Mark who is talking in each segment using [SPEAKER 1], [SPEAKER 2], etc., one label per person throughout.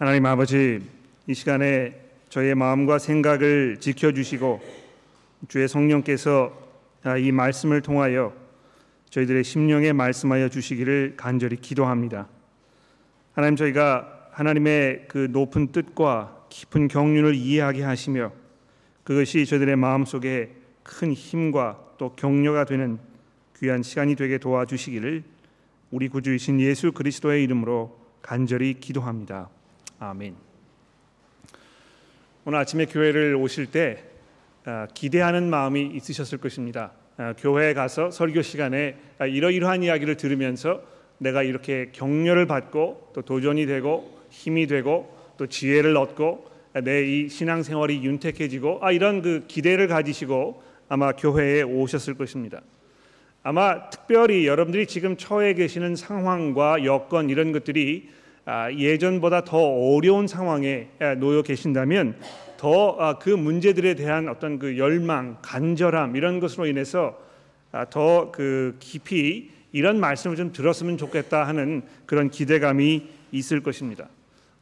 [SPEAKER 1] 하나님 아버지 이 시간에 저희의 마음과 생각을 지켜주시고 주의 성령께서 이 말씀을 통하여 저희들의 심령에 말씀하여 주시기를 간절히 기도합니다. 하나님 저희가 하나님의 그 높은 뜻과 깊은 경륜을 이해하게 하시며 그것이 저희들의 마음 속에 큰 힘과 또 격려가 되는 귀한 시간이 되게 도와주시기를 우리 구주이신 예수 그리스도의 이름으로 간절히 기도합니다. 아멘. 오늘 아침에 교회를 오실 때 아, 기대하는 마음이 있으셨을 것입니다. 아, 교회에 가서 설교 시간에 아, 이러이러한 이야기를 들으면서 내가 이렇게 격려를 받고 또 도전이 되고 힘이 되고 또 지혜를 얻고 내 이 신앙생활이 윤택해지고 아 이런 그 기대를 가지시고 아마 교회에 오셨을 것입니다. 아마 특별히 여러분들이 지금 처해 계시는 상황과 여건 이런 것들이 예전보다 더 어려운 상황에 놓여 계신다면 더 그 문제들에 대한 어떤 그 열망, 간절함 이런 것으로 인해서 더 그 깊이 이런 말씀을 좀 들었으면 좋겠다 하는 그런 기대감이 있을 것입니다.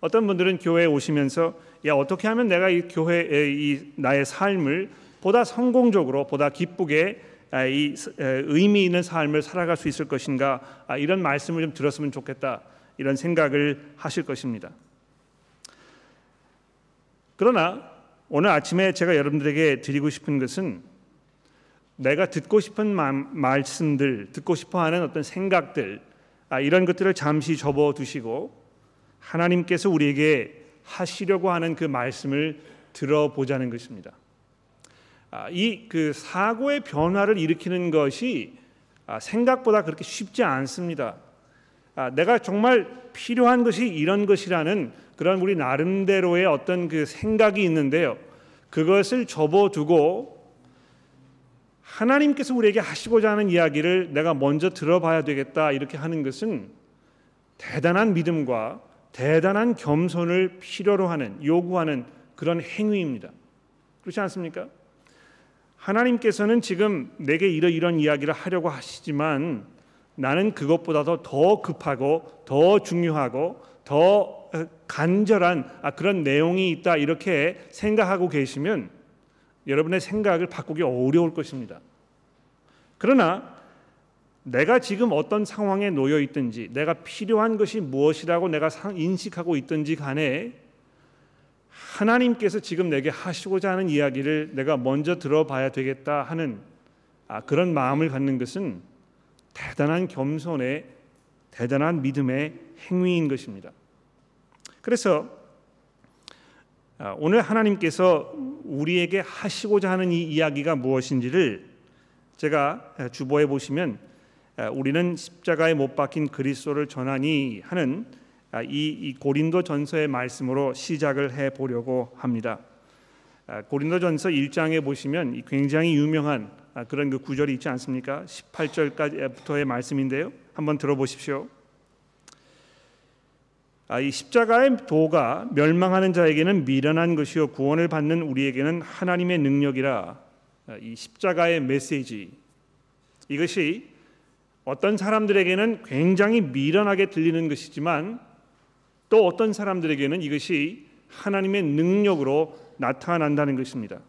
[SPEAKER 1] 어떤 분들은 교회에 오시면서 야 어떻게 하면 내가 이 교회의 이 나의 삶을 보다 성공적으로 보다 기쁘게 아, 이 의미 있는 삶을 살아갈 수 있을 것인가 아, 이런 말씀을 좀 들었으면 좋겠다 이런 생각을 하실 것입니다. 그러나 오늘 아침에 제가 여러분들에게 드리고 싶은 것은 내가 듣고 싶은 말씀들, 듣고 싶어 하는 어떤 생각들 아, 이런 것들을 잠시 접어 두시고 하나님께서 우리에게 하시려고 하는 그 말씀을 들어보자는 것입니다. 아, 이그 사고의 변화를 일으키는 것이 아, 생각보다 그렇게 쉽지 않습니다. 아, 내가 정말 필요한 것이 이런 것이라는 그런 우리 나름대로의 어떤 그 생각이 있는데요. 그것을 접어두고 하나님께서 우리에게 하시고자 하는 이야기를 내가 먼저 들어봐야 되겠다 이렇게 하는 것은 대단한 믿음과 대단한 겸손을 필요로 하는 요구하는 그런 행위입니다. 그렇지 않습니까? 하나님께서는 지금 내게 이런 이런 이야기를 하려고 하시지만 나는 그것보다도 더 급하고 더 중요하고 더 간절한 아, 그런 내용이 있다 이렇게 생각하고 계시면 여러분의 생각을 바꾸기 어려울 것입니다. 그러나 내가 지금 어떤 상황에 놓여 있든지 내가 필요한 것이 무엇이라고 내가 인식하고 있든지 간에 하나님께서 지금 내게 하시고자 하는 이야기를 내가 먼저 들어봐야 되겠다 하는 아, 그런 마음을 갖는 것은 대단한 겸손의 대단한 믿음의 행위인 것입니다. 그래서 아, 오늘 하나님께서 우리에게 하시고자 하는 이 이야기가 무엇인지를 제가 주보해 보시면 우리는 십자가에 못 박힌 그리스도를 전하니 하는 아, 이, 이 고린도 전서의 말씀으로 시작을 해 보려고 합니다. 아, 고린도 전서 1장에 보시면 굉장히 유명한 아, 그런 그 구절이 있지 않습니까? 18절까지부터의 말씀인데요. 한번 들어보십시오. 이 십자가의 도가 멸망하는 자에게는 미련한 것이요 구원을 받는 우리에게는 하나님의 능력이라 이 십자가의 메시지 이것이 어떤 사람들에게는 굉장히 미련하게 들리는 것이지만 또 어떤 사람들에게는 이것이 하나님의 능력으로 나타난다는 것입니다.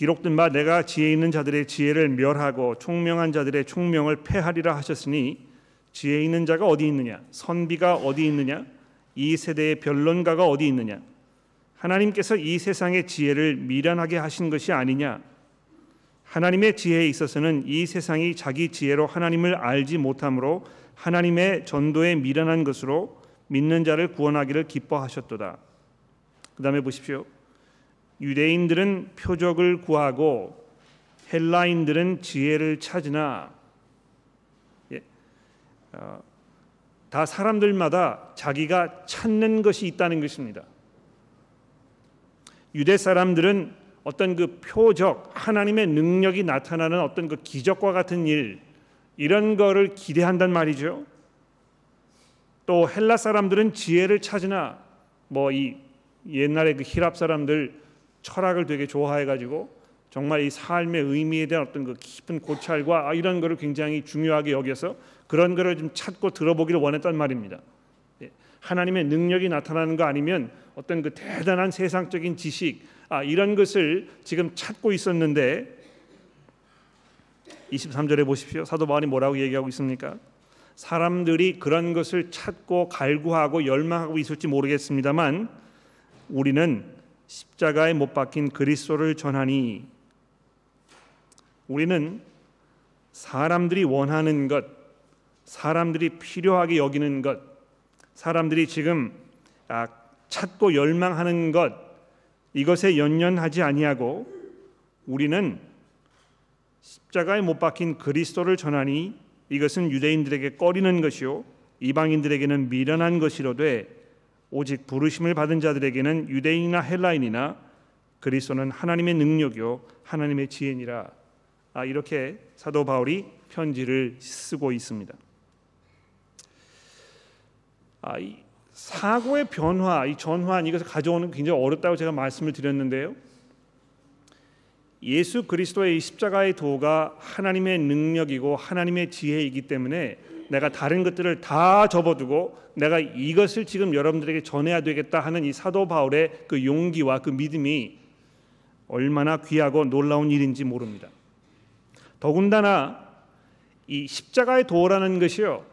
[SPEAKER 1] 기록된 바 내가 지혜 있는 자들의 지혜를 멸하고 총명한 자들의 총명을 패하리라 하셨으니 지혜 있는 자가 어디 있느냐 선비가 어디 있느냐 이 세대의 변론가가 어디 있느냐 하나님께서 이 세상의 지혜를 미련하게 하신 것이 아니냐 하나님의 지혜에 있어서는 이 세상이 자기 지혜로 하나님을 알지 못함으로 하나님의 전도에 미련한 것으로 믿는 자를 구원하기를 기뻐하셨도다. 그 다음에 보십시오. 유대인들은 표적을 구하고 헬라인들은 지혜를 찾으나 예, 어, 다 사람들마다 자기가 찾는 것이 있다는 것입니다. 유대 사람들은 어떤 그 표적 하나님의 능력이 나타나는 어떤 그 기적과 같은 일 이런 거를 기대한단 말이죠. 또 헬라 사람들은 지혜를 찾으나 뭐 이 옛날에 그 히랍 사람들 철학을 되게 좋아해 가지고 정말 이 삶의 의미에 대한 어떤 그 깊은 고찰과 이런 거를 굉장히 중요하게 여겨서 그런 거를 좀 찾고 들어보기를 원했단 말입니다. 예, 하나님의 능력이 나타나는 거 아니면 어떤 그 대단한 세상적인 지식 아, 이런 것을 지금 찾고 있었는데 23절에 보십시오. 사도 바울이 뭐라고 얘기하고 있습니까? 사람들이 그런 것을 찾고 갈구하고 열망하고 있을지 모르겠습니다만 우리는 십자가에 못 박힌 그리스도를 전하니 우리는 사람들이 원하는 것, 사람들이 필요하게 여기는 것, 사람들이 지금 아, 찾고 열망하는 것 이것에 연연하지 아니하고 우리는 십자가에 못 박힌 그리스도를 전하니 이것은 유대인들에게 꺼리는 것이요 이방인들에게는 미련한 것이로되 오직 부르심을 받은 자들에게는 유대인이나 헬라인이나 그리스도는 하나님의 능력이요 하나님의 지혜니라 아, 이렇게 사도 바울이 편지를 쓰고 있습니다. 아, 이 사고의 변화, 이 전환 이것을 가져오는 굉장히 어렵다고 제가 말씀을 드렸는데요. 예수 그리스도의 십자가의 도가 하나님의 능력이고 하나님의 지혜이기 때문에 내가 다른 것들을 다 접어두고 내가 이것을 지금 여러분들에게 전해야 되겠다 하는 이 사도 바울의 그 용기와 그 믿음이 얼마나 귀하고 놀라운 일인지 모릅니다. 더군다나 이 십자가의 도라는 것이요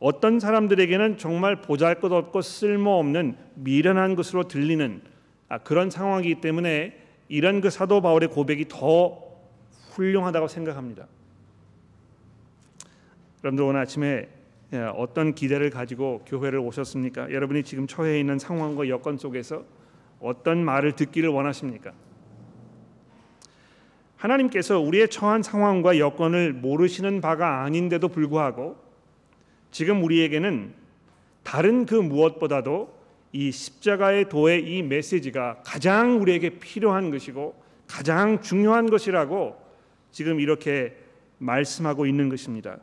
[SPEAKER 1] 어떤 사람들에게는 정말 보잘것없고 쓸모없는 미련한 것으로 들리는 아, 그런 상황이기 때문에 이런 그 사도 바울의 고백이 더 훌륭하다고 생각합니다. 여러분들 오늘 아침에 예, 어떤 기대를 가지고 교회를 오셨습니까? 여러분이 지금 처해 있는 상황과 여건 속에서 어떤 말을 듣기를 원하십니까? 하나님께서 우리의 처한 상황과 여건을 모르시는 바가 아닌데도 불구하고 지금 우리에게는 다른 그 무엇보다도 이 십자가의 도의 이 메시지가 가장 우리에게 필요한 것이고 가장 중요한 것이라고 지금 이렇게 말씀하고 있는 것입니다.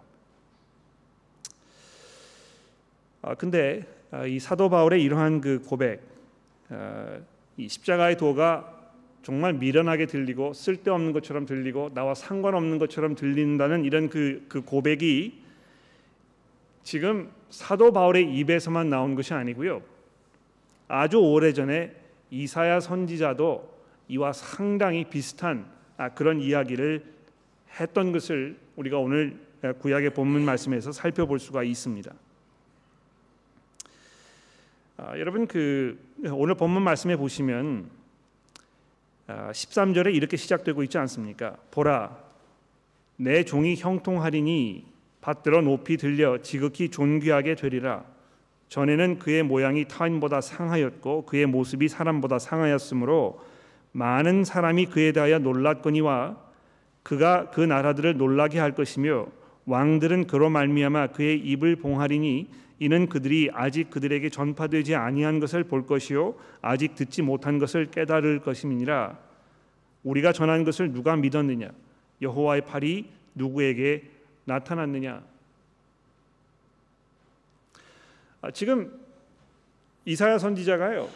[SPEAKER 1] 아 근데 아, 이 사도 바울의 이러한 그 고백, 아, 이 십자가의 도가 정말 미련하게 들리고 쓸데없는 것처럼 들리고 나와 상관없는 것처럼 들린다는 이런 그, 그 고백이 지금 사도 바울의 입에서만 나온 것이 아니고요. 아주 오래전에 이사야 선지자도 이와 상당히 비슷한 아, 그런 이야기를 했던 것을 우리가 오늘 구약의 본문 말씀에서 살펴볼 수가 있습니다. 아, 여러분 그 오늘 본문 말씀에 보시면 아, 13절에 이렇게 시작되고 있지 않습니까? 보라 내 종이 형통하리니 받들어 높이 들려 지극히 존귀하게 되리라. 전에는 그의 모양이 타인보다 상하였고 그의 모습이 사람보다 상하였으므로 많은 사람이 그에 대하여 놀랐거니와 그가 그 나라들을 놀라게 할 것이며 왕들은 그로 말미암아 그의 입을 봉하리니 이는 그들이 아직 그들에게 전파되지 아니한 것을 볼 것이요 아직 듣지 못한 것을 깨달을 것임이니라 우리가 전한 것을 누가 믿었느냐 여호와의 팔이 누구에게 나타났느냐 아, 지금 이사야 선지자가요.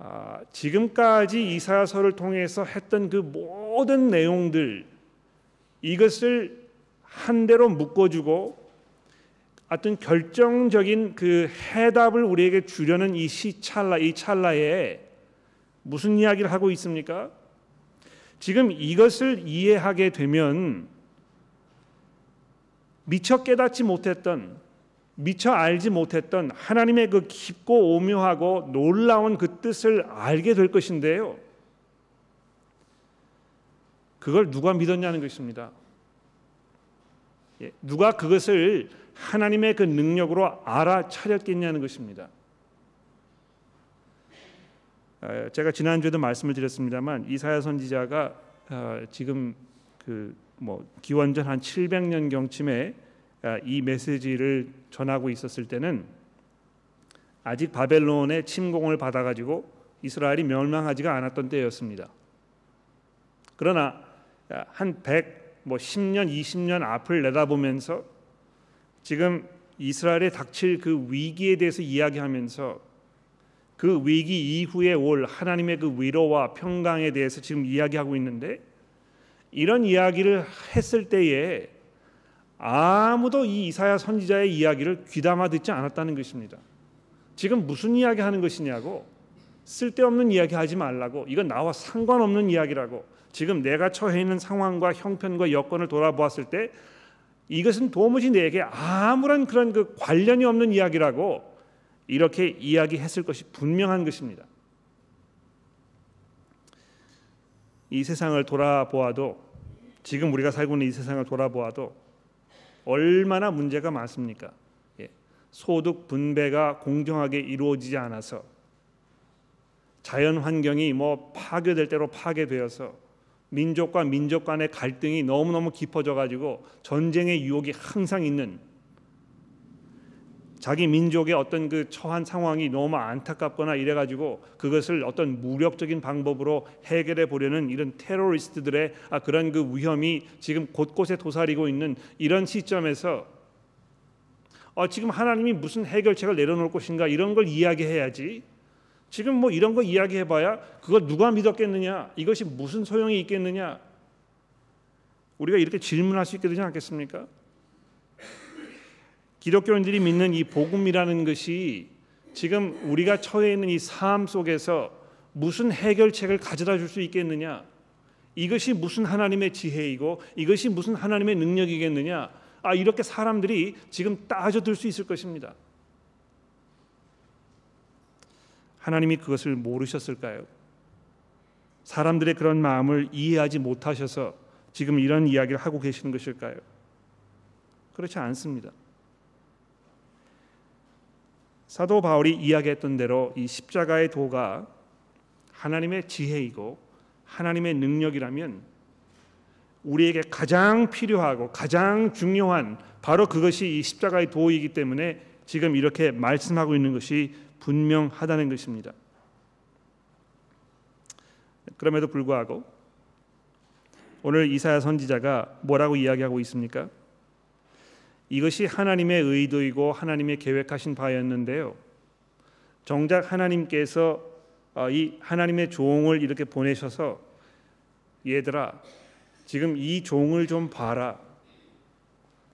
[SPEAKER 1] 아, 지금까지 이사야서를 통해서 했던 그 모든 내용들 이것을 한 대로 묶어주고 어떤 결정적인 그 해답을 우리에게 주려는 이 시찰나 이 찰나에 무슨 이야기를 하고 있습니까? 지금 이것을 이해하게 되면 미처 깨닫지 못했던 미처 알지 못했던 하나님의 그 깊고 오묘하고 놀라운 그 뜻을 알게 될 것인데요. 그걸 누가 믿었냐는 것입니다. 예, 누가 그것을 하나님의 그 능력으로 알아차렸겠냐는 것입니다. 제가 지난주에도 말씀을 드렸습니다만 이사야 선지자가 어, 지금 그 뭐 기원전 한 700년 경쯤에 아, 이 메시지를 전하고 있었을 때는 아직 바벨론의 침공을 받아 가지고 이스라엘이 멸망하지가 않았던 때였습니다. 그러나 한 100, 뭐 10년, 20년 앞을 내다보면서 지금 이스라엘에 닥칠 그 위기에 대해서 이야기하면서 그 위기 이후에 올 하나님의 그 위로와 평강에 대해서 지금 이야기하고 있는데 이런 이야기를 했을 때에 아무도 이 이사야 선지자의 이야기를 귀담아 듣지 않았다는 것입니다. 지금 무슨 이야기 하는 것이냐고 쓸데없는 이야기 하지 말라고 이건 나와 상관없는 이야기라고 지금 내가 처해 있는 상황과 형편과 여건을 돌아보았을 때 이것은 도무지 내게 아무런 그런 그 관련이 없는 이야기라고 이렇게 이야기했을 것이 분명한 것입니다. 이 세상을 돌아보아도 지금 우리가 살고 있는 이 세상을 돌아보아도 얼마나 문제가 많습니까? 예. 소득 분배가 공정하게 이루어지지 않아서 자연 환경이 뭐 파괴될 대로 파괴되어서 민족과 민족 간의 갈등이 너무너무 깊어져 가지고 전쟁의 유혹이 항상 있는 자기 민족의 어떤 그 처한 상황이 너무 안타깝거나 이래 가지고 그것을 어떤 무력적인 방법으로 해결해 보려는 이런 테러리스트들의 아 그런 그 위험이 지금 곳곳에 도사리고 있는 이런 시점에서 어 지금 하나님이 무슨 해결책을 내려놓을 것인가 이런 걸 이야기해야지 지금 뭐 이런 거 이야기해봐야 그걸 누가 믿었겠느냐? 이것이 무슨 소용이 있겠느냐? 우리가 이렇게 질문할 수 있게 되지 않겠습니까? 기독교인들이 믿는 이 복음이라는 것이 지금 우리가 처해 있는 이 삶 속에서 무슨 해결책을 가져다 줄 수 있겠느냐? 이것이 무슨 하나님의 지혜이고 이것이 무슨 하나님의 능력이겠느냐? 아 이렇게 사람들이 지금 따져 들 수 있을 것입니다. 하나님이 그것을 모르셨을까요? 사람들의 그런 마음을 이해하지 못하셔서 지금 이런 이야기를 하고 계시는 것일까요? 그렇지 않습니다. 사도 바울이 이야기했던 대로 이 십자가의 도가 하나님의 지혜이고 하나님의 능력이라면 우리에게 가장 필요하고 가장 중요한 바로 그것이 이 십자가의 도이기 때문에 지금 이렇게 말씀하고 있는 것이 분명하다는 것입니다. 그럼에도 불구하고 오늘 이사야 선지자가 뭐라고 이야기하고 있습니까? 이것이 하나님의 의도이고 하나님의 계획하신 바였는데요. 정작 하나님께서 어, 이 하나님의 종을 이렇게 보내셔서 얘들아 지금 이 종을 좀 봐라.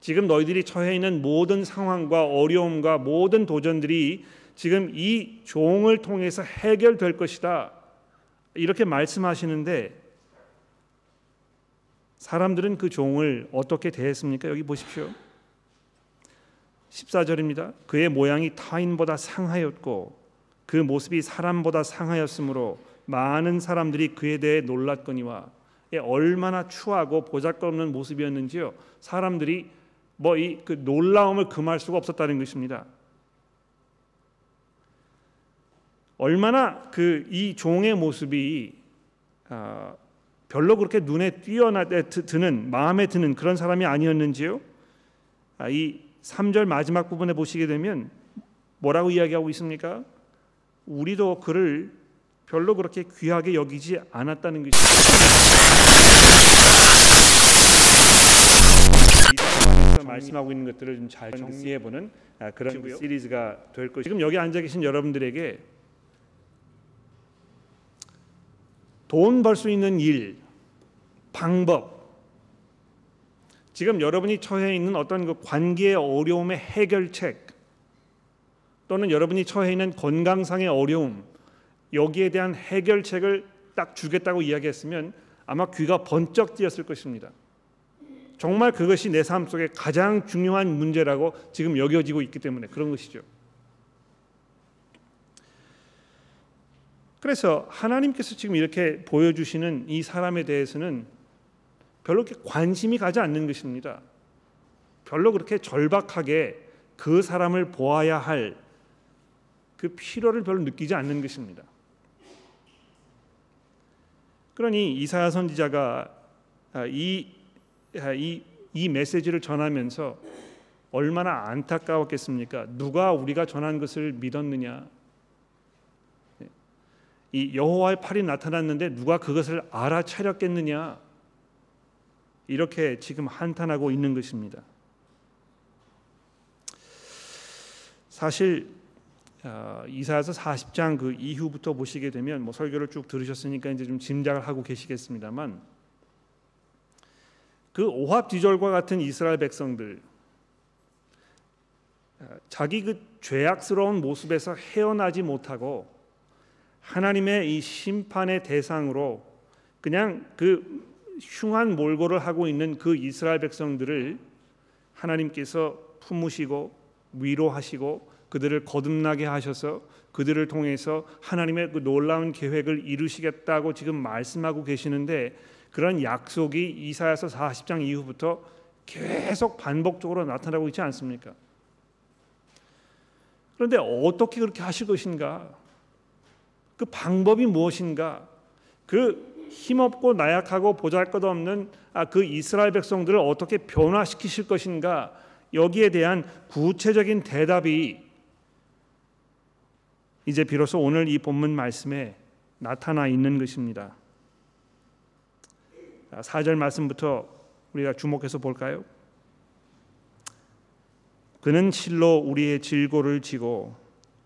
[SPEAKER 1] 지금 너희들이 처해 있는 모든 상황과 어려움과 모든 도전들이 지금 이 종을 통해서 해결될 것이다. 이렇게 말씀하시는데 사람들은 그 종을 어떻게 대했습니까? 여기 보십시오. 14절입니다. 그의 모양이 타인보다 상하였고 그 모습이 사람보다 상하였으므로 많은 사람들이 그에 대해 놀랐거니와 얼마나 추하고 보잘것없는 모습이었는지요. 사람들이 뭐 이 그 놀라움을 금할 수가 없었다는 것입니다. 얼마나 그 이 종의 모습이 어, 별로 그렇게 눈에 띄어나 드는 마음에 드는 그런 사람이 아니었는지요. 아, 이 3절 마지막 부분에 보시게 되면 뭐라고 이야기하고 있습니까? 우리도 그를 별로 그렇게 귀하게 여기지 않았다는 것이죠. 말씀하고 있는 것들을 좀 잘 정리해 보는 아, 그런 시리즈가 될 것이고 지금 여기 앉아 계신 여러분들에게 돈 벌 수 있는 일, 방법, 지금 여러분이 처해 있는 어떤 그 관계의 어려움의 해결책 또는 여러분이 처해 있는 건강상의 어려움 여기에 대한 해결책을 딱 주겠다고 이야기했으면 아마 귀가 번쩍 뛰었을 것입니다. 정말 그것이 내 삶 속에 가장 중요한 문제라고 지금 여겨지고 있기 때문에 그런 것이죠. 그래서 하나님께서 지금 이렇게 보여주시는 이 사람에 대해서는 별로 그렇게 관심이 가지 않는 것입니다. 별로 그렇게 절박하게 그 사람을 보아야 할 그 필요를 별로 느끼지 않는 것입니다. 그러니 이사야 선지자가 아, 이, 아, 이, 이 메시지를 전하면서 얼마나 안타까웠겠습니까? 누가 우리가 전한 것을 믿었느냐? 이 여호와의 팔이 나타났는데 누가 그것을 알아차렸겠느냐 이렇게 지금 한탄하고 있는 것입니다. 사실 어, 이사야서 40장 그 이후부터 보시게 되면 뭐 설교를 쭉 들으셨으니까 이제 좀 짐작을 하고 계시겠습니다만 그 오합지졸과 같은 이스라엘 백성들 자기 그 죄악스러운 모습에서 헤어나지 못하고 하나님의 이 심판의 대상으로 그냥 그 흉한 몰골을 하고 있는 그 이스라엘 백성들을 하나님께서 품으시고 위로하시고 그들을 거듭나게 하셔서 그들을 통해서 하나님의 그 놀라운 계획을 이루시겠다고 지금 말씀하고 계시는데 그런 약속이 이사야서 40장 이후부터 계속 반복적으로 나타나고 있지 않습니까? 그런데 어떻게 그렇게 하실 것인가? 그 방법이 무엇인가? 그 힘없고 나약하고 보잘것없는 아, 그 이스라엘 백성들을 어떻게 변화시키실 것인가? 여기에 대한 구체적인 대답이 이제 비로소 오늘 이 본문 말씀에 나타나 있는 것입니다. 4절 말씀부터 우리가 주목해서 볼까요? 그는 실로 우리의 질고를 지고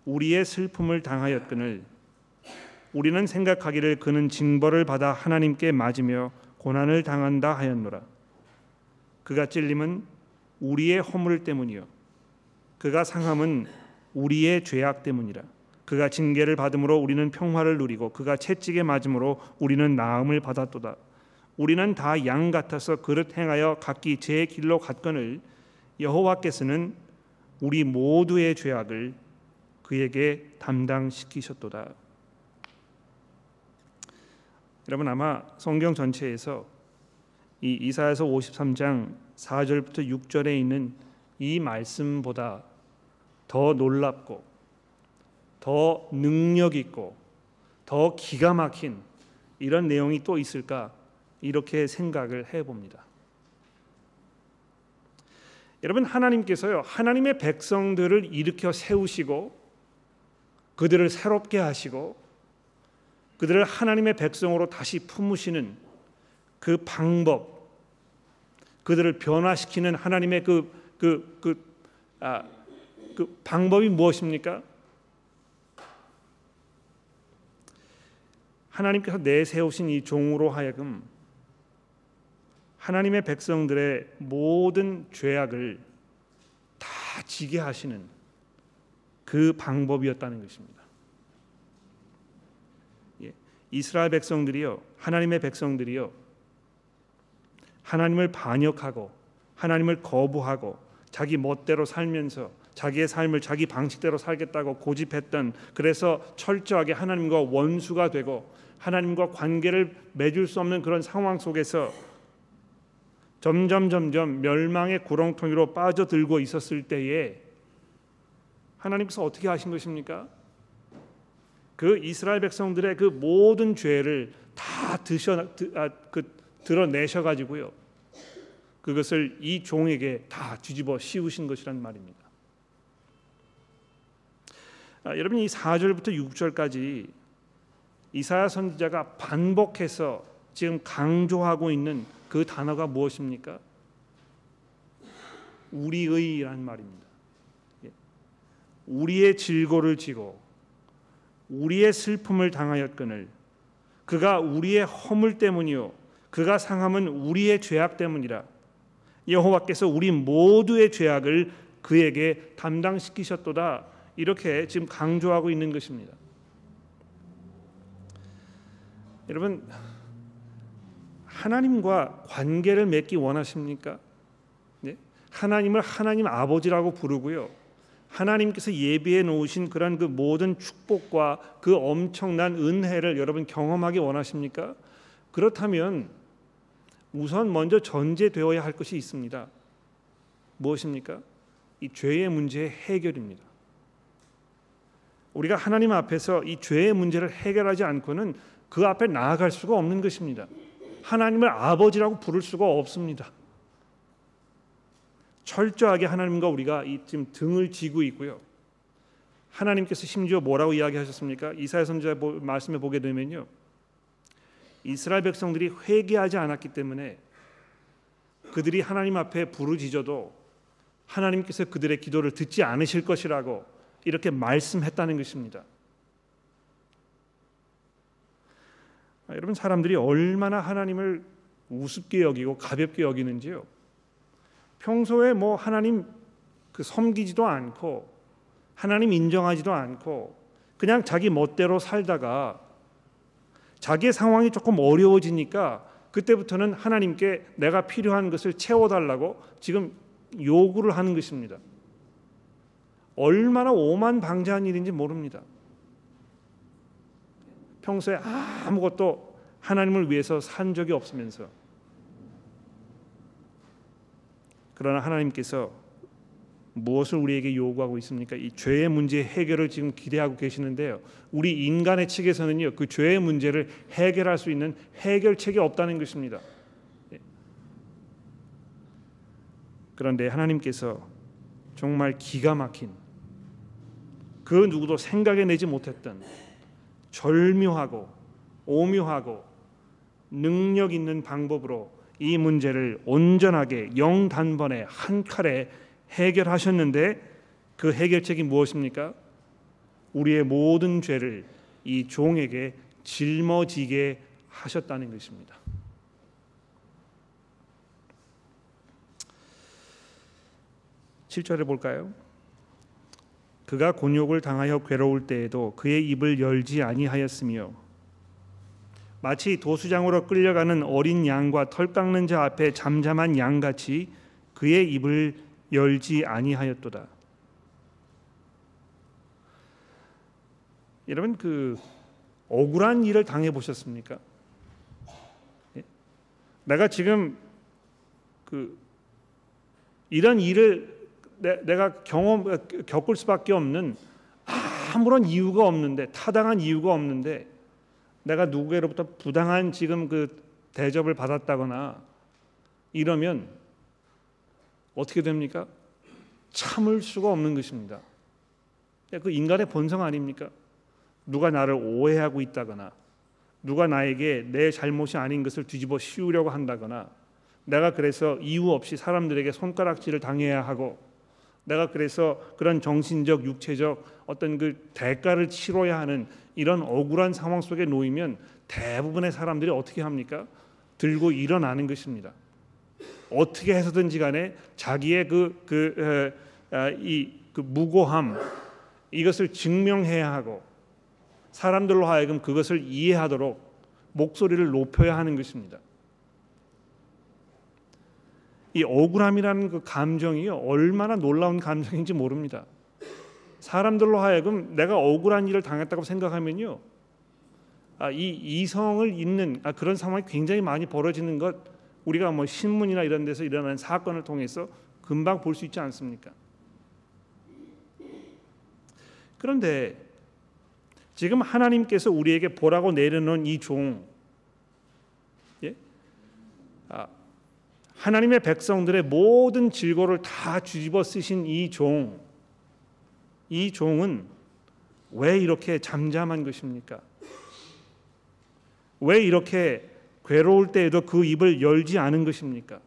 [SPEAKER 1] 우리의 슬픔을 당하였거늘 우리는 생각하기를 그는 징벌을 받아 하나님께 맞으며 고난을 당한다 하였노라. 그가 찔림은 우리의 허물 때문이요 그가 상함은 우리의 죄악 때문이라. 그가 징계를 받음으로 우리는 평화를 누리고 그가 채찍에 맞음으로 우리는 나음을 받았도다. 우리는 다 양 같아서 그릇 행하여 각기 제 길로 갔거늘 여호와께서는 우리 모두의 죄악을 그에게 담당시키셨도다. 여러분 아마 성경 전체에서 이 이사야서 53장 4절부터 6절에 있는 이 말씀보다 더 놀랍고 더 능력 있고 더 기가 막힌 이런 내용이 또 있을까 이렇게 생각을 해 봅니다. 여러분 하나님께서요 하나님의 백성들을 일으켜 세우시고 그들을 새롭게 하시고 그들을 하나님의 백성으로 다시 품으시는 그 방법, 그들을 변화시키는 하나님의 그 그 그, 아, 그 방법이 무엇입니까? 하나님께서 내세우신 이 종으로 하여금 하나님의 백성들의 모든 죄악을 다 지게 하시는 그 방법이었다는 것입니다. 예, 이스라엘 백성들이요, 하나님의 백성들이요, 하나님을 반역하고 하나님을 거부하고 자기 멋대로 살면서 자기의 삶을 자기 방식대로 살겠다고 고집했던 그래서 철저하게 하나님과 원수가 되고 하나님과 관계를 맺을 수 없는 그런 상황 속에서 점점 점점 멸망의 구렁텅이로 빠져들고 있었을 때에 하나님께서 어떻게 하신 것입니까? 그 이스라엘 백성들의 그 모든 죄를 다 드셔 아, 그 드러내셔 가지고요. 그것을 이 종에게 다 뒤집어 씌우신 것이란 말입니다. 아, 여러분 이 4절부터 6절까지 이사야 선지자가 반복해서 지금 강조하고 있는 그 단어가 무엇입니까? 우리의란 말입니다. 예. 우리의 질고를 지고 우리의 슬픔을 당하였거늘 그가 우리의 허물 때문이요 그가 상함은 우리의 죄악 때문이라 여호와께서 우리 모두의 죄악을 그에게 담당시키셨도다 이렇게 지금 강조하고 있는 것입니다. 여러분 하나님과 관계를 맺기 원하십니까? 네? 하나님을 하나님 아버지라고 부르고요. 하나님께서 예비해 놓으신 그런 그 모든 축복과 그 엄청난 은혜를 여러분 경험하기 원하십니까? 그렇다면 우선 먼저 전제되어야 할 것이 있습니다. 무엇입니까? 이 죄의 문제의 해결입니다. 우리가 하나님 앞에서 이 죄의 문제를 해결하지 않고는 그 앞에 나아갈 수가 없는 것입니다. 하나님을 아버지라고 부를 수가 없습니다. 철저하게 하나님과 우리가 이 지금 등을 지고 있고요. 하나님께서 심지어 뭐라고 이야기하셨습니까? 이사야 선지자 말씀에 보게 되면요. 이스라엘 백성들이 회개하지 않았기 때문에 그들이 하나님 앞에 부르짖어도 하나님께서 그들의 기도를 듣지 않으실 것이라고 이렇게 말씀했다는 것입니다. 아, 여러분 사람들이 얼마나 하나님을 우습게 여기고 가볍게 여기는지요. 평소에 뭐 하나님 그 섬기지도 않고 하나님 인정하지도 않고 그냥 자기 멋대로 살다가 자기의 상황이 조금 어려워지니까 그때부터는 하나님께 내가 필요한 것을 채워달라고 지금 요구를 하는 것입니다. 얼마나 오만 방자한 일인지 모릅니다. 평소에 아무것도 하나님을 위해서 산 적이 없으면서 그러나 하나님께서 무엇을 우리에게 요구하고 있습니까? 이 죄의 문제 해결을 지금 기대하고 계시는데요. 우리 인간의 측에서는요, 그 죄의 문제를 해결할 수 있는 해결책이 없다는 것입니다. 예. 그런데 하나님께서 정말 기가 막힌 그 누구도 생각해 내지 못했던 절묘하고 오묘하고 능력 있는 방법으로 이 문제를 온전하게 영 단번에 한 칼에 해결하셨는데 그 해결책이 무엇입니까? 우리의 모든 죄를 이 종에게 짊어지게 하셨다는 것입니다. 칠절에 볼까요? 그가 곤욕을 당하여 괴로울 때에도 그의 입을 열지 아니하였으며 마치 도수장으로 끌려가는 어린 양과 털 깎는 자 앞에 잠잠한 양같이 그의 입을 열지 아니하였도다. 여러분 그 억울한 일을 당해 보셨습니까? 예? 내가 지금 그 이런 일을 내, 내가 경험 겪을 수밖에 없는 아무런 이유가 없는데 타당한 이유가 없는데 내가 누구에로부터 부당한 지금 그 대접을 받았다거나 이러면 어떻게 됩니까? 참을 수가 없는 것입니다. 그 인간의 본성 아닙니까? 누가 나를 오해하고 있다거나 누가 나에게 내 잘못이 아닌 것을 뒤집어 씌우려고 한다거나 내가 그래서 이유 없이 사람들에게 손가락질을 당해야 하고 내가 그래서 그런 정신적 육체적 어떤 그 대가를 치러야 하는 이런 억울한 상황 속에 놓이면 대부분의 사람들이 어떻게 합니까? 들고 일어나는 것입니다. 어떻게 해서든지 간에 자기의 그그그 무고함 이것을 증명해야 하고 사람들로 하여금 그것을 이해하도록 목소리를 높여야 하는 것입니다. 이 억울함이라는 그 감정이요 얼마나 놀라운 감정인지 모릅니다. 사람들로 하여금 내가 억울한 일을 당했다고 생각하면요, 아, 이 이성을 잇는 아, 그런 상황이 굉장히 많이 벌어지는 것 우리가 뭐 신문이나 이런 데서 일어나는 사건을 통해서 금방 볼 수 있지 않습니까? 그런데 지금 하나님께서 우리에게 보라고 내려놓은 이 종, 예? 아, 하나님의 백성들의 모든 질고를 다 뒤집어 쓰신 이 종, 이 종은 왜 이렇게 잠잠한 것입니까? 왜 이렇게 괴로울 때에도 그 입을 열지 않은 것입니까?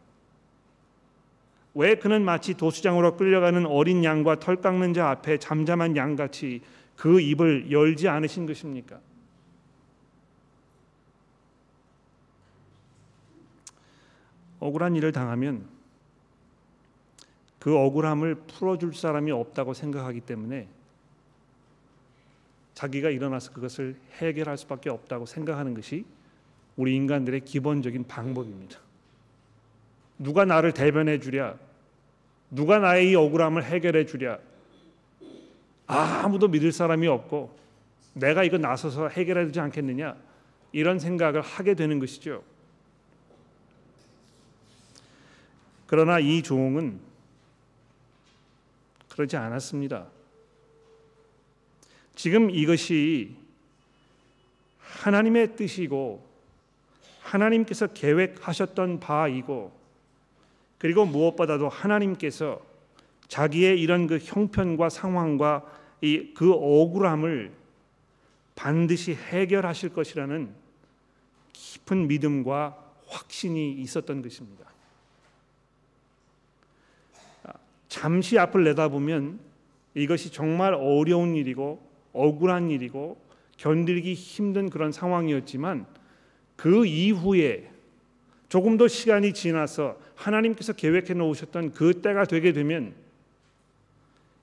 [SPEAKER 1] 왜 그는 마치 도수장으로 끌려가는 어린 양과 털 깎는 자 앞에 잠잠한 양같이 그 입을 열지 않으신 것입니까? 억울한 일을 당하면 그 억울함을 풀어줄 사람이 없다고 생각하기 때문에 자기가 일어나서 그것을 해결할 수밖에 없다고 생각하는 것이 우리 인간들의 기본적인 방법입니다. 누가 나를 대변해 주랴? 누가 나의 이 억울함을 해결해 주랴? 아무도 믿을 사람이 없고 내가 이거 나서서 해결해 주지 않겠느냐? 이런 생각을 하게 되는 것이죠. 그러나 이 종은 그러지 않았습니다. 지금 이것이 하나님의 뜻이고 하나님께서 계획하셨던 바이고 그리고 무엇보다도 하나님께서 자기의 이런 그 형편과 상황과 이 그 억울함을 반드시 해결하실 것이라는 깊은 믿음과 확신이 있었던 것입니다. 잠시 앞을 내다보면 이것이 정말 어려운 일이고 억울한 일이고 견디기 힘든 그런 상황이었지만 그 이후에 조금 더 시간이 지나서 하나님께서 계획해 놓으셨던 그 때가 되게 되면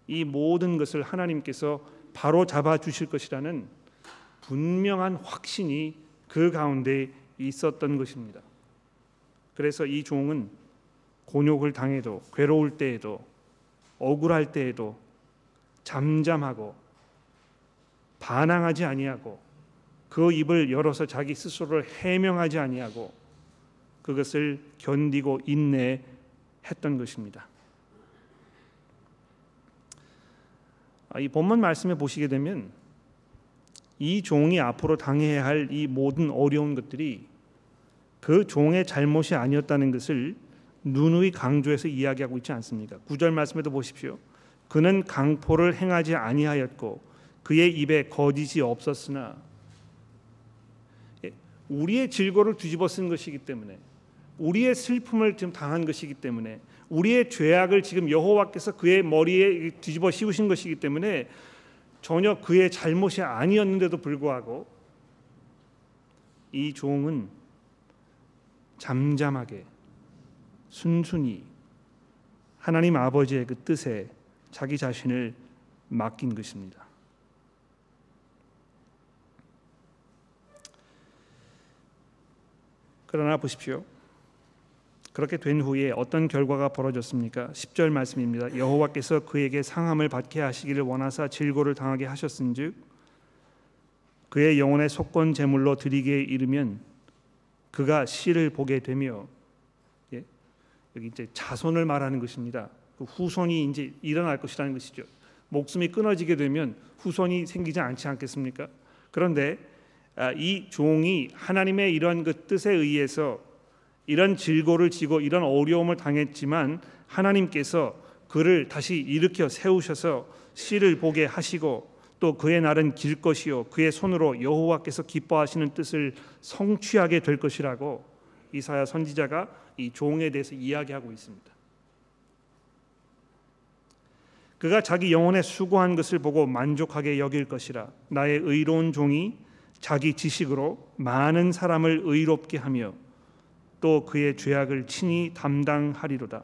[SPEAKER 1] 이 모든 것을 하나님께서 바로 잡아 주실 것이라는 분명한 확신이 그 가운데 있었던 것입니다. 그래서 이 종은 곤욕을 당해도 괴로울 때에도 억울할 때에도 잠잠하고 반항하지 아니하고 그 입을 열어서 자기 스스로를 해명하지 아니하고 그것을 견디고 인내했던 것입니다. 아, 이 본문 말씀에 보시게 되면 이 종이 앞으로 당해야 할 이 모든 어려운 것들이 그 종의 잘못이 아니었다는 것을 누누이 강조해서 이야기하고 있지 않습니까? 구절 말씀에도 보십시오. 그는 강포를 행하지 아니하였고 그의 입에 거짓이 없었으나 예, 우리의 질고를 뒤집어 쓴 것이기 때문에 우리의 슬픔을 지금 당한 것이기 때문에 우리의 죄악을 지금 여호와께서 그의 머리에 뒤집어 씌우신 것이기 때문에 전혀 그의 잘못이 아니었는데도 불구하고 이 종은 잠잠하게 순순히 하나님 아버지의 그 뜻에 자기 자신을 맡긴 것입니다. 그러나 보십시오. 그렇게 된 후에 어떤 결과가 벌어졌습니까? 10절 말씀입니다. 여호와께서 그에게 상함을 받게 하시기를 원하사 질고를 당하게 하셨은즉 그의 영혼의 속건 제물로 드리기에 이르면 그가 씨를 보게 되며 예? 여기 이제 자손을 말하는 것입니다. 그 후손이 이제 일어날 것이라는 것이죠. 목숨이 끊어지게 되면 후손이 생기지 않지 않겠습니까? 그런데 아, 이 종이 하나님의 이런 그 뜻에 의해서 이런 질고를 지고 이런 어려움을 당했지만 하나님께서 그를 다시 일으켜 세우셔서 씨를 보게 하시고 또 그의 날은 길 것이요 그의 손으로 여호와께서 기뻐하시는 뜻을 성취하게 될 것이라고 이사야 선지자가 이 종에 대해서 이야기하고 있습니다. 그가 자기 영혼에 수고한 것을 보고 만족하게 여길 것이라 나의 의로운 종이 자기 지식으로 많은 사람을 의롭게 하며 또 그의 죄악을 친히 담당하리로다.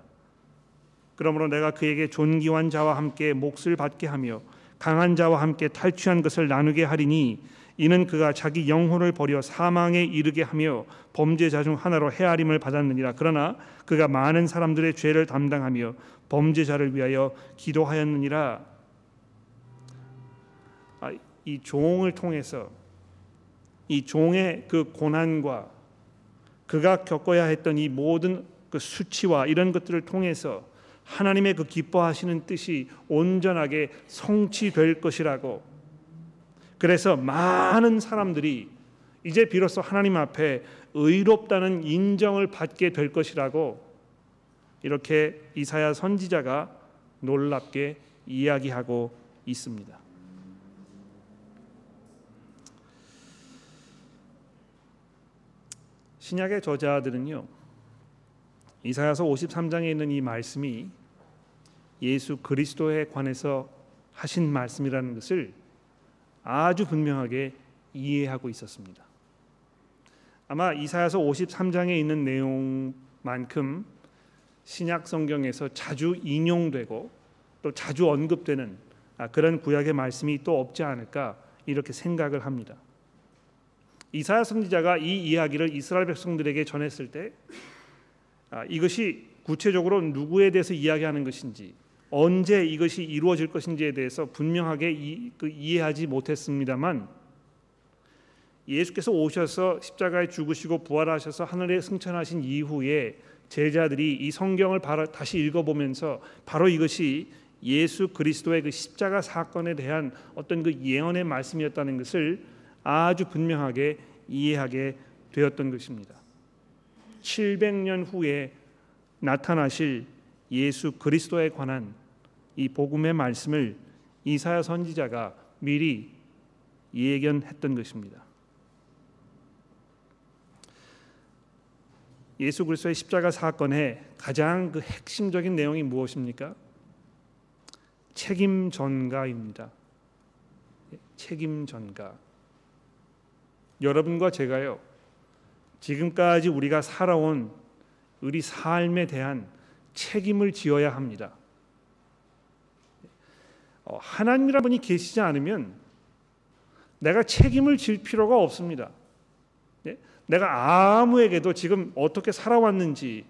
[SPEAKER 1] 그러므로 내가 그에게 존귀한 자와 함께 몫을 받게 하며 강한 자와 함께 탈취한 것을 나누게 하리니 이는 그가 자기 영혼을 버려 사망에 이르게 하며 범죄자 중 하나로 헤아림을 받았느니라. 그러나 그가 많은 사람들의 죄를 담당하며 범죄자를 위하여 기도하였느니라. 아, 이 종을 통해서 이 종의 그 고난과 그가 겪어야 했던 이 모든 그 수치와 이런 것들을 통해서 하나님의 그 기뻐하시는 뜻이 온전하게 성취될 것이라고 그래서 많은 사람들이 이제 비로소 하나님 앞에 의롭다는 인정을 받게 될 것이라고 이렇게 이사야 선지자가 놀랍게 이야기하고 있습니다. 신약의 저자들은요. 이사야서 53장에 있는 이 말씀이 예수 그리스도에 관해서 하신 말씀이라는 것을 아주 분명하게 이해하고 있었습니다. 아마 이사야서 53장에 있는 내용만큼 신약 성경에서 자주 인용되고 또 자주 언급되는 아, 그런 구약의 말씀이 또 없지 않을까 이렇게 생각을 합니다. 이사야 선지자가 이 이야기를 이스라엘 백성들에게 전했을 때 아, 이것이 구체적으로 누구에 대해서 이야기하는 것인지 언제 이것이 이루어질 것인지에 대해서 분명하게 이, 그 이해하지 못했습니다만 예수께서 오셔서 십자가에 죽으시고 부활하셔서 하늘에 승천하신 이후에 제자들이 이 성경을 다시 읽어보면서 바로 이것이 예수 그리스도의 그 십자가 사건에 대한 어떤 그 예언의 말씀이었다는 것을 아주 분명하게 이해하게 되었던 것입니다. 700년 후에 나타나실 예수 그리스도에 관한 이 복음의 말씀을 이사야 선지자가 미리 예견했던 것입니다. 예수 그리스도의 십자가 사건의 가장 그 핵심적인 내용이 무엇입니까? 책임 전가입니다. 책임 전가. 여러분과 제가요 지금까지 우리가 살아온 우리 삶에 대한 책임을 지어야 합니다. 어, 하나님이라 분이 계시지 않으면 내가 책임을 질 필요가 없습니다. 네? 내가 아무에게도 지금 어떻게 살아왔는지,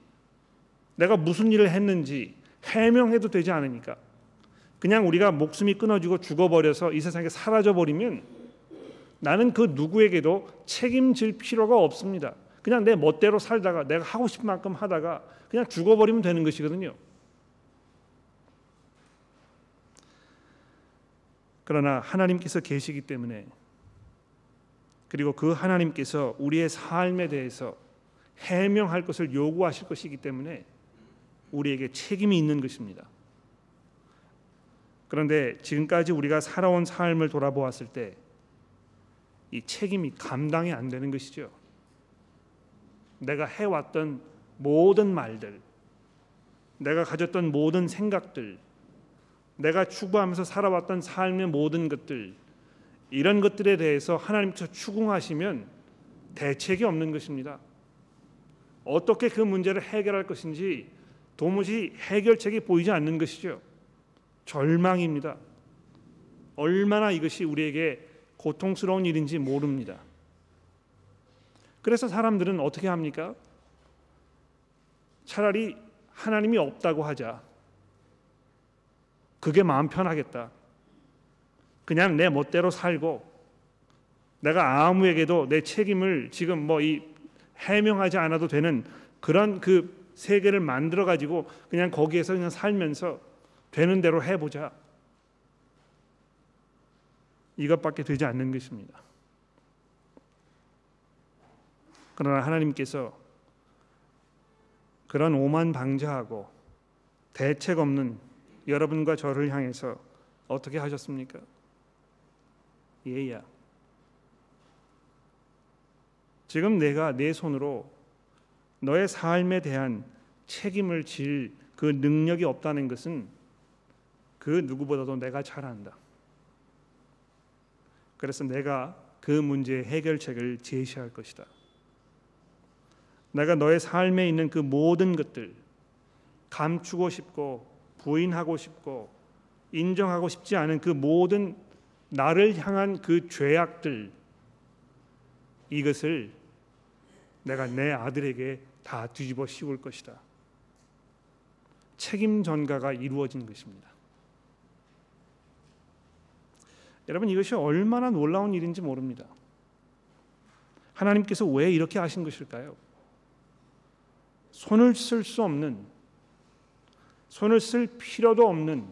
[SPEAKER 1] 내가 무슨 일을 했는지 해명해도 되지 않으니까. 그냥 우리가 목숨이 끊어지고 죽어버려서 이 세상에 사라져 버리면 나는 그 누구에게도 책임질 필요가 없습니다. 그냥 내 멋대로 살다가 내가 하고 싶은 만큼 하다가 그냥 죽어버리면 되는 것이거든요. 그러나 하나님께서 계시기 때문에 그리고 그 하나님께서 우리의 삶에 대해서 해명할 것을 요구하실 것이기 때문에 우리에게 책임이 있는 것입니다. 그런데 지금까지 우리가 살아온 삶을 돌아보았을 때 이 책임이 감당이 안 되는 것이죠. 내가 해왔던 모든 말들, 내가 가졌던 모든 생각들, 내가 추구하면서 살아왔던 삶의 모든 것들, 이런 것들에 대해서 하나님께서 추궁하시면 대책이 없는 것입니다. 어떻게 그 문제를 해결할 것인지 도무지 해결책이 보이지 않는 것이죠. 절망입니다. 얼마나 이것이 우리에게 고통스러운 일인지 모릅니다. 그래서 사람들은 어떻게 합니까? 차라리 하나님이 없다고 하자. 그게 마음 편하겠다. 그냥 내 멋대로 살고 내가 아무에게도 내 책임을 지금 뭐 이 해명하지 않아도 되는 그런 그 세계를 만들어 가지고 그냥 거기에서 그냥 살면서 되는 대로 해 보자. 이것밖에 되지 않는 것입니다. 그러나 하나님께서 그런 오만 방자하고 대책 없는 여러분과 저를 향해서 어떻게 하셨습니까? 얘야. 지금 내가 내 손으로 너의 삶에 대한 책임을 질 그 능력이 없다는 것은 그 누구보다도 내가 잘 안다. 그래서 내가 그 문제의 해결책을 제시할 것이다. 내가 너의 삶에 있는 그 모든 것들 감추고 싶고 부인하고 싶고 인정하고 싶지 않은 그 모든 나를 향한 그 죄악들 이것을 내가 내 아들에게 다 뒤집어 씌울 것이다. 책임 전가가 이루어진 것입니다. 여러분 이것이 얼마나 놀라운 일인지 모릅니다. 하나님께서 왜 이렇게 하신 것일까요? 손을 쓸 수 없는 손을 쓸 필요도 없는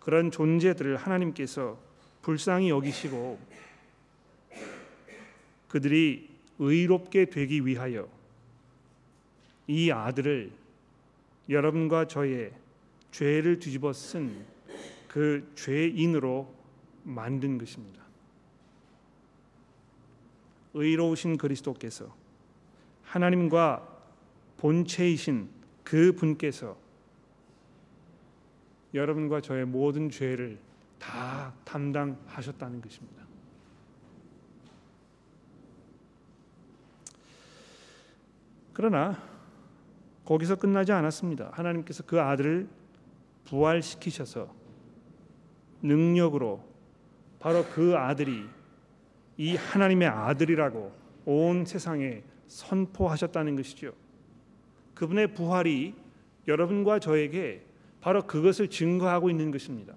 [SPEAKER 1] 그런 존재들을 하나님께서 불쌍히 여기시고 그들이 의롭게 되기 위하여 이 아들을 여러분과 저의 죄를 뒤집어 쓴 그 죄인으로 만든 것입니다. 의로우신 그리스도께서 하나님과 본체이신 그 분께서 여러분과 저의 모든 죄를 다 담당하셨다는 것입니다. 그러나 거기서 끝나지 않았습니다. 하나님께서 그 아들을 부활시키셔서 능력으로 바로 그 아들이 이 하나님의 아들이라고 온 세상에 선포하셨다는 것이죠. 그분의 부활이 여러분과 저에게 바로 그것을 증거하고 있는 것입니다.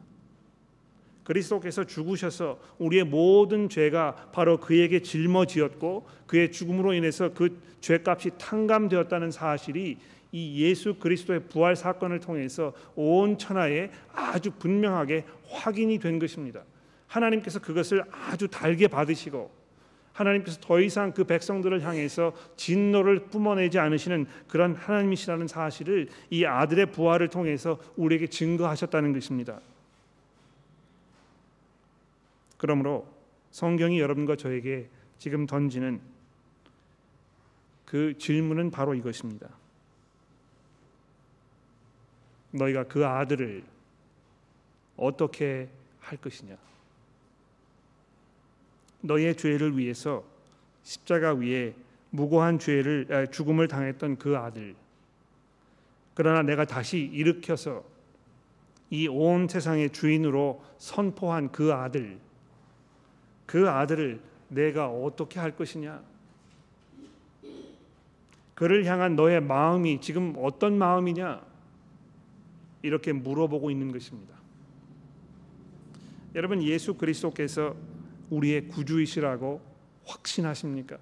[SPEAKER 1] 그리스도께서 죽으셔서 우리의 모든 죄가 바로 그에게 짊어지었고 그의 죽음으로 인해서 그 죄값이 탕감되었다는 사실이 이 예수 그리스도의 부활 사건을 통해서 온 천하에 아주 분명하게 확인이 된 것입니다. 하나님께서 그것을 아주 달게 받으시고 하나님께서 더 이상 그 백성들을 향해서 진노를 뿜어내지 않으시는 그런 하나님이시라는 사실을 이 아들의 부활을 통해서 우리에게 증거하셨다는 것입니다. 그러므로 성경이 여러분과 저에게 지금 던지는 그 질문은 바로 이것입니다. 너희가 그 아들을 어떻게 할 것이냐? 너희의 죄를 위해서 십자가 위에 무고한 죄를 죽음을 당했던 그 아들. 그러나 내가 다시 일으켜서 이 온 세상의 주인으로 선포한 그 아들. 그 아들을 내가 어떻게 할 것이냐? 그를 향한 너의 마음이 지금 어떤 마음이냐? 이렇게 물어보고 있는 것입니다. 여러분 예수 그리스도께서 우리의 구주이시라고 확신하십니까?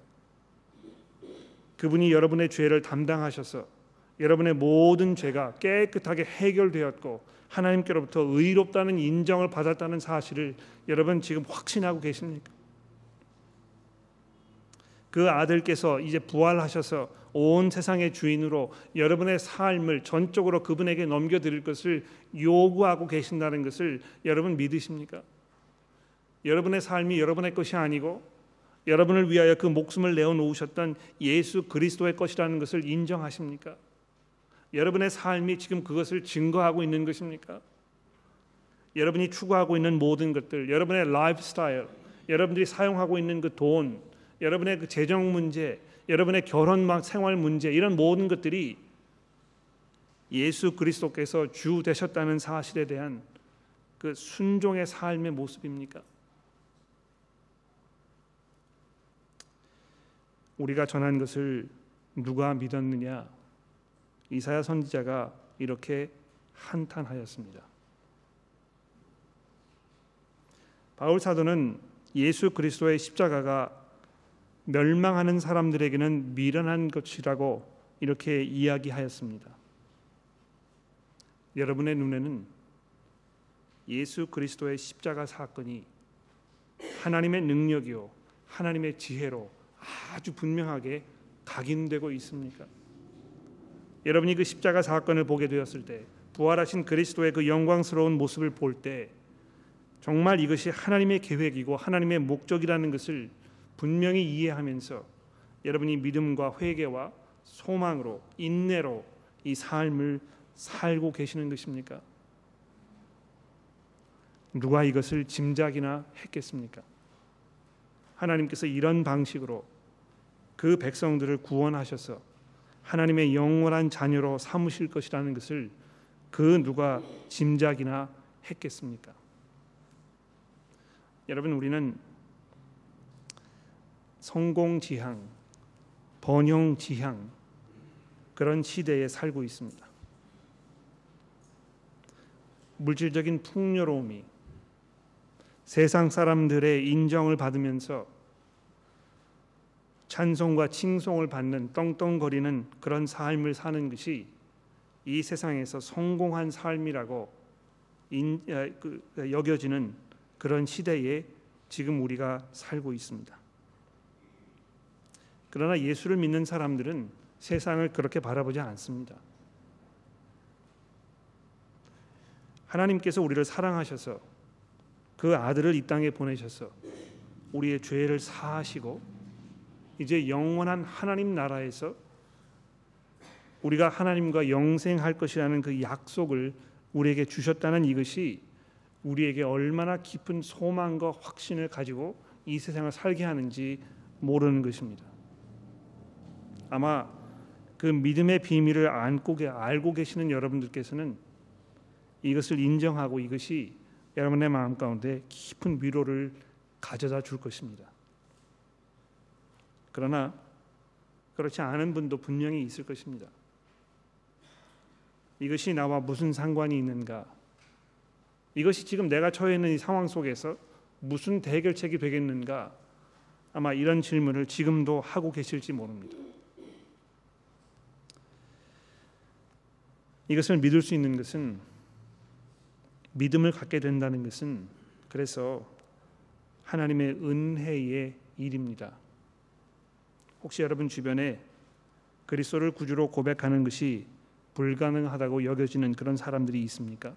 [SPEAKER 1] 그분이 여러분의 죄를 담당하셔서 여러분의 모든 죄가 깨끗하게 해결되었고 하나님께로부터 의롭다는 인정을 받았다는 사실을 여러분 지금 확신하고 계십니까? 그 아들께서 이제 부활하셔서 온 세상의 주인으로 여러분의 삶을 전적으로 그분에게 넘겨드릴 것을 요구하고 계신다는 것을 여러분 믿으십니까? 여러분의 삶이 여러분의 것이 아니고 여러분을 위하여 그 목숨을 내어 놓으셨던 예수 그리스도의 것이라는 것을 인정하십니까? 여러분의 삶이 지금 그것을 증거하고 있는 것입니까? 여러분이 추구하고 있는 모든 것들, 여러분의 라이프 스타일, 여러분들이 사용하고 있는 그 돈, 여러분의 그 재정 문제, 여러분의 결혼 생활 문제 이런 모든 것들이 예수 그리스도께서 주 되셨다는 사실에 대한 그 순종의 삶의 모습입니까? 우리가 전한 것을 누가 믿었느냐? 이사야 선지자가 이렇게 한탄하였습니다. 바울 사도는 예수 그리스도의 십자가가 멸망하는 사람들에게는 미련한 것이라고 이렇게 이야기하였습니다. 여러분의 눈에는 예수 그리스도의 십자가 사건이 하나님의 능력이요 하나님의 지혜로 아주 분명하게 각인되고 있습니까? 여러분이 그 십자가 사건을 보게 되었을 때 부활하신 그리스도의 그 영광스러운 모습을 볼 때 정말 이것이 하나님의 계획이고 하나님의 목적이라는 것을 분명히 이해하면서 여러분이 믿음과 회개와 소망으로 인내로 이 삶을 살고 계시는 것입니까? 누가 이것을 짐작이나 했겠습니까? 하나님께서 이런 방식으로 그 백성들을 구원하셔서 하나님의 영원한 자녀로 삼으실 것이라는 것을 그 누가 짐작이나 했겠습니까? 여러분 우리는 성공 지향, 번영 지향 그런 시대에 살고 있습니다. 물질적인 풍요로움이 세상 사람들의 인정을 받으면서 찬송과 칭송을 받는 떵떵거리는 그런 삶을 사는 것이 이 세상에서 성공한 삶이라고 인, 그, 여겨지는 그런 시대에 지금 우리가 살고 있습니다. 그러나 예수를 믿는 사람들은 세상을 그렇게 바라보지 않습니다. 하나님께서 우리를 사랑하셔서 그 아들을 이 땅에 보내셔서 우리의 죄를 사하시고 이제 영원한 하나님 나라에서 우리가 하나님과 영생할 것이라는 그 약속을 우리에게 주셨다는 이것이 우리에게 얼마나 깊은 소망과 확신을 가지고 이 세상을 살게 하는지 모르는 것입니다. 아마 그 믿음의 비밀을 안고 알고 계시는 여러분들께서는 이것을 인정하고 이것이 여러분의 마음 가운데 깊은 위로를 가져다 줄 것입니다. 그러나 그렇지 않은 분도 분명히 있을 것입니다. 이것이 나와 무슨 상관이 있는가? 이것이 지금 내가 처해 있는 이 상황 속에서 무슨 해결책이 되겠는가? 아마 이런 질문을 지금도 하고 계실지 모릅니다. 이것을 믿을 수 있는 것은 믿음을 갖게 된다는 것은 그래서 하나님의 은혜의 일입니다. 혹시 여러분 주변에 그리스도를 구주로 고백하는 것이 불가능하다고 여겨지는 그런 사람들이 있습니까?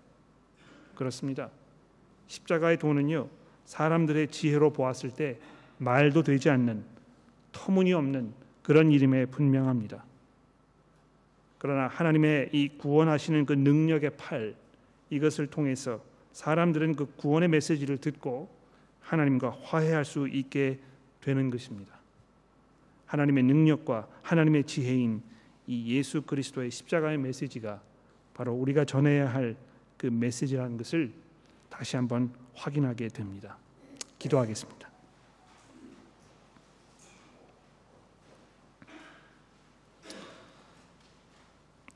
[SPEAKER 1] 그렇습니다. 십자가의 도는요 사람들의 지혜로 보았을 때 말도 되지 않는 터무니없는 그런 이름에 분명합니다. 그러나 하나님의 이 구원하시는 그 능력의 팔 이것을 통해서 사람들은 그 구원의 메시지를 듣고 하나님과 화해할 수 있게 되는 것입니다. 하나님의 능력과 하나님의 지혜인 이 예수 그리스도의 십자가의 메시지가 바로 우리가 전해야 할 그 메시지라는 것을 다시 한번 확인하게 됩니다. 기도하겠습니다.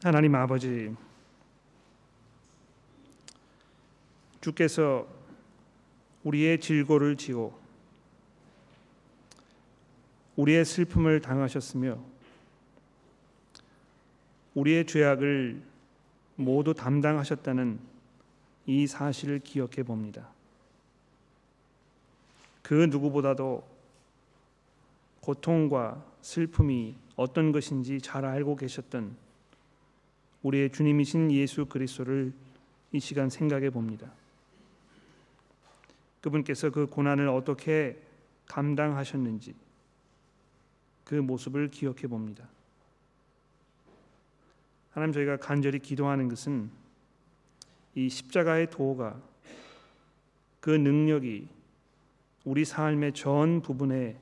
[SPEAKER 1] 하나님 아버지 주께서 우리의 질고를 지고 우리의 슬픔을 당하셨으며 우리의 죄악을 모두 담당하셨다는 이 사실을 기억해 봅니다. 그 누구보다도 고통과 슬픔이 어떤 것인지 잘 알고 계셨던 우리의 주님이신 예수 그리스도를 이 시간 생각해 봅니다. 그분께서 그 고난을 어떻게 감당하셨는지 그 모습을 기억해 봅니다. 하나님 저희가 간절히 기도하는 것은 이 십자가의 도가 그 능력이 우리 삶의 전 부분에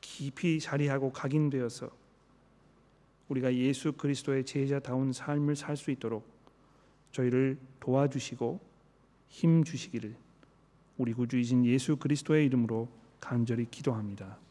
[SPEAKER 1] 깊이 자리하고 각인되어서 우리가 예수 그리스도의 제자다운 삶을 살 수 있도록 저희를 도와주시고 힘 주시기를 우리 구주이신 예수 그리스도의 이름으로 간절히 기도합니다.